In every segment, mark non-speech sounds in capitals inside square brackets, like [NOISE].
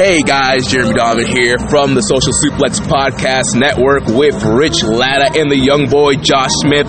Hey guys, Jeremy Donovan here from the Social Suplex Podcast Network with Rich Latta and the young boy Josh Smith.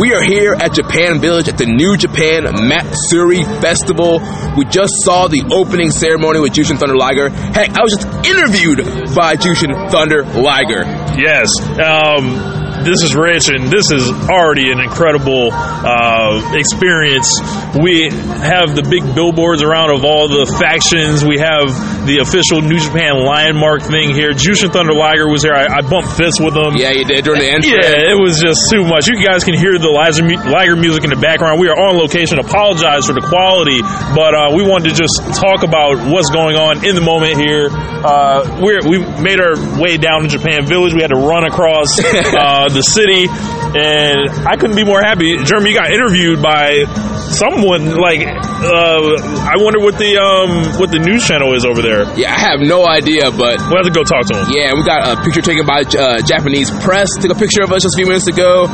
We are here at Japan Village at the New Japan Matsuri Festival. We just saw the opening ceremony with Jushin Thunder Liger. Heck, I was just interviewed by Jushin Thunder Liger. Yes. Um, this is Rich, and this is already an incredible uh, experience. We have the big billboards around of all the factions. We have the official New Japan Lion Mark thing here. Jushin Thunder Liger was here. I, I bumped fists with him. Yeah, you did during the entrance. Yeah, it was just too much. You guys can hear the Liger, Liger music in the background. We are on location. Apologize for the quality, but uh, we wanted to just talk about what's going on in the moment here. Uh, we made our way down to Japan Village. We had to run across [LAUGHS] uh, the city, and I couldn't be more happy. Jeremy you got interviewed by someone like uh, I wonder what the um, what the news channel is over there. Yeah, I have no idea, but we'll have to go talk to him. Yeah, we got a picture taken by uh, Japanese press. Took a picture of us just a few minutes ago.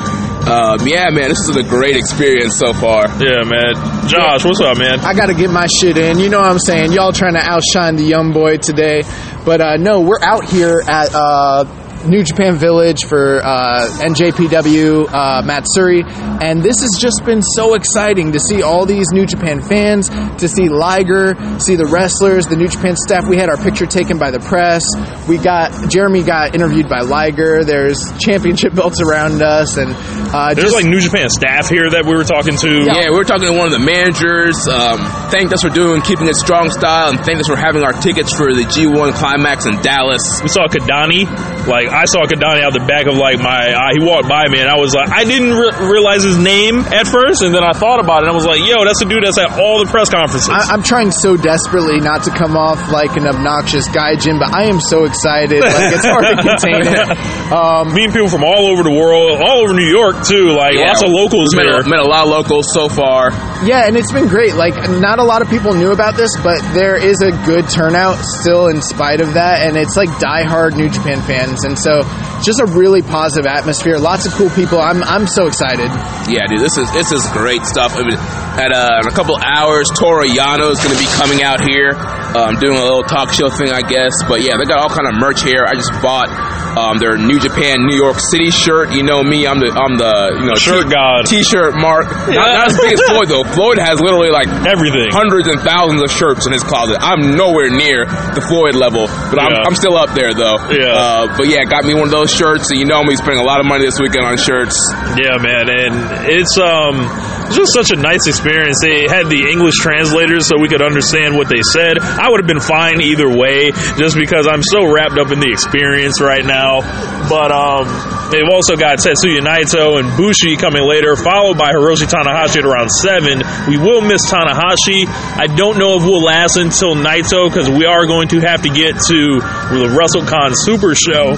Um, yeah, man, this is a great experience so far. Yeah, man. Josh, what's up, man? I got to get my shit in. You know what I'm saying? Y'all trying to outshine the young boy today, but uh, no, we're out here at. Uh, New Japan Village for uh, NJPW uh, Matsuri, and this has just been so exciting to see all these New Japan fans, to see Liger, see the wrestlers, the New Japan staff. We had our picture taken by the press. We got Jeremy got interviewed by Liger. There's championship belts around us, and uh, there's just, like New Japan staff here that we were talking to. Yeah, we were talking to one of the managers. Um, thanked us for doing keeping it strong style, and thanked us for having our tickets for the G1 Climax in Dallas. We saw Kidani like I saw Kidani out the back of like my eye. He walked by me, and I was like, I didn't re- realize his name at first, and then I thought about it, and I was like, Yo, that's the dude that's at all the press conferences. I- am trying so desperately not to come off like an obnoxious guy, Jim, but I am so excited. Like it's hard to contain it. [LAUGHS] Um, Meeting people from all over the world, all over New York too. Like yeah, lots of locals met here. Met a lot of locals so far. Yeah, and it's been great. Like not a lot of people knew about this, but there is a good turnout still in spite of that, and it's like diehard New Japan fans, and so just a really positive atmosphere. Lots of cool people. I'm I'm so excited. Yeah, dude, this is this is great stuff. I mean, at uh, in a couple hours, Toru Yano is going to be coming out here, um, doing a little talk show thing, I guess. But yeah, they got all kind of merch here. I just bought um, their New Japan New York City shirt. You know me, I'm the I'm the you know shirt t- god t-shirt mark. Yeah. [LAUGHS] Not, not as big as Floyd though. Floyd has literally like everything, hundreds and thousands of shirts in his closet. I'm nowhere near the Floyd level, but I'm, I'm still up there though. Yeah. Uh, but yeah, got me one of those shirts, and you know I'm spending a lot of money this weekend on shirts. Yeah, man, and it's um just such a nice experience. They had the English translators so we could understand what they said. I would have been fine either way, just because I'm so wrapped up in the experience right now. But um, they've also got Tetsuya Naito and Bushi coming later, followed by Hiroshi Tanahashi at around seven. We will miss Tanahashi. I don't know if we'll last until Naito because we are going to have to get to the WrestleCon Super Show.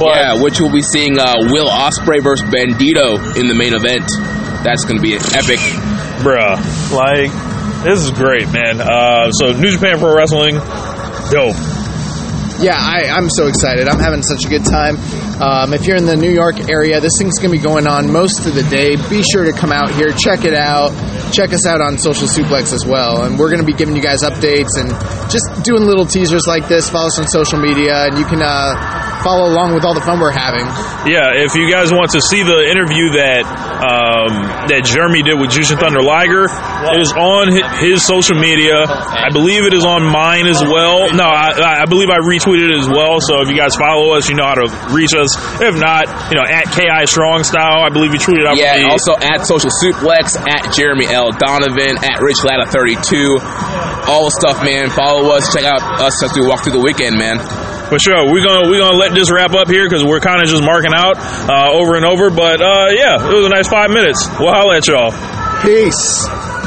But yeah, which we'll be seeing uh, Will Ospreay versus Bandido in the main event. That's going to be an epic, bruh. Like this is great, man. Uh, so New Japan Pro Wrestling, dope. Yeah, I, I'm so excited. I'm having such a good time. Um, if you're in the New York area, this thing's going to be going on most of the day. Be sure to come out here, check it out. Check us out on Social Suplex as well. And we're going to be giving you guys updates and just doing little teasers like this. Follow us on social media, and you can uh, follow along with all the fun we're having. Yeah, if you guys want to see the interview that um, that Jeremy did with Jushin Thunder Liger, it is on his social media. I believe it is on mine as well. No, I, I believe I retweeted it as well. So if you guys follow us, you know how to reach us. If not, you know, at KI Strong Style, I believe you tweeted out. Yeah, also at Social Suplex, at Jeremy L. Donovan, at Rich Latta 32 All the stuff, man. Follow us. Check out us as we walk through the weekend, man. For sure, we're gonna we're gonna let this wrap up here because we're kind of just marking out uh, over and over. But uh, yeah, it was a nice five minutes. We'll holla at y'all. Peace.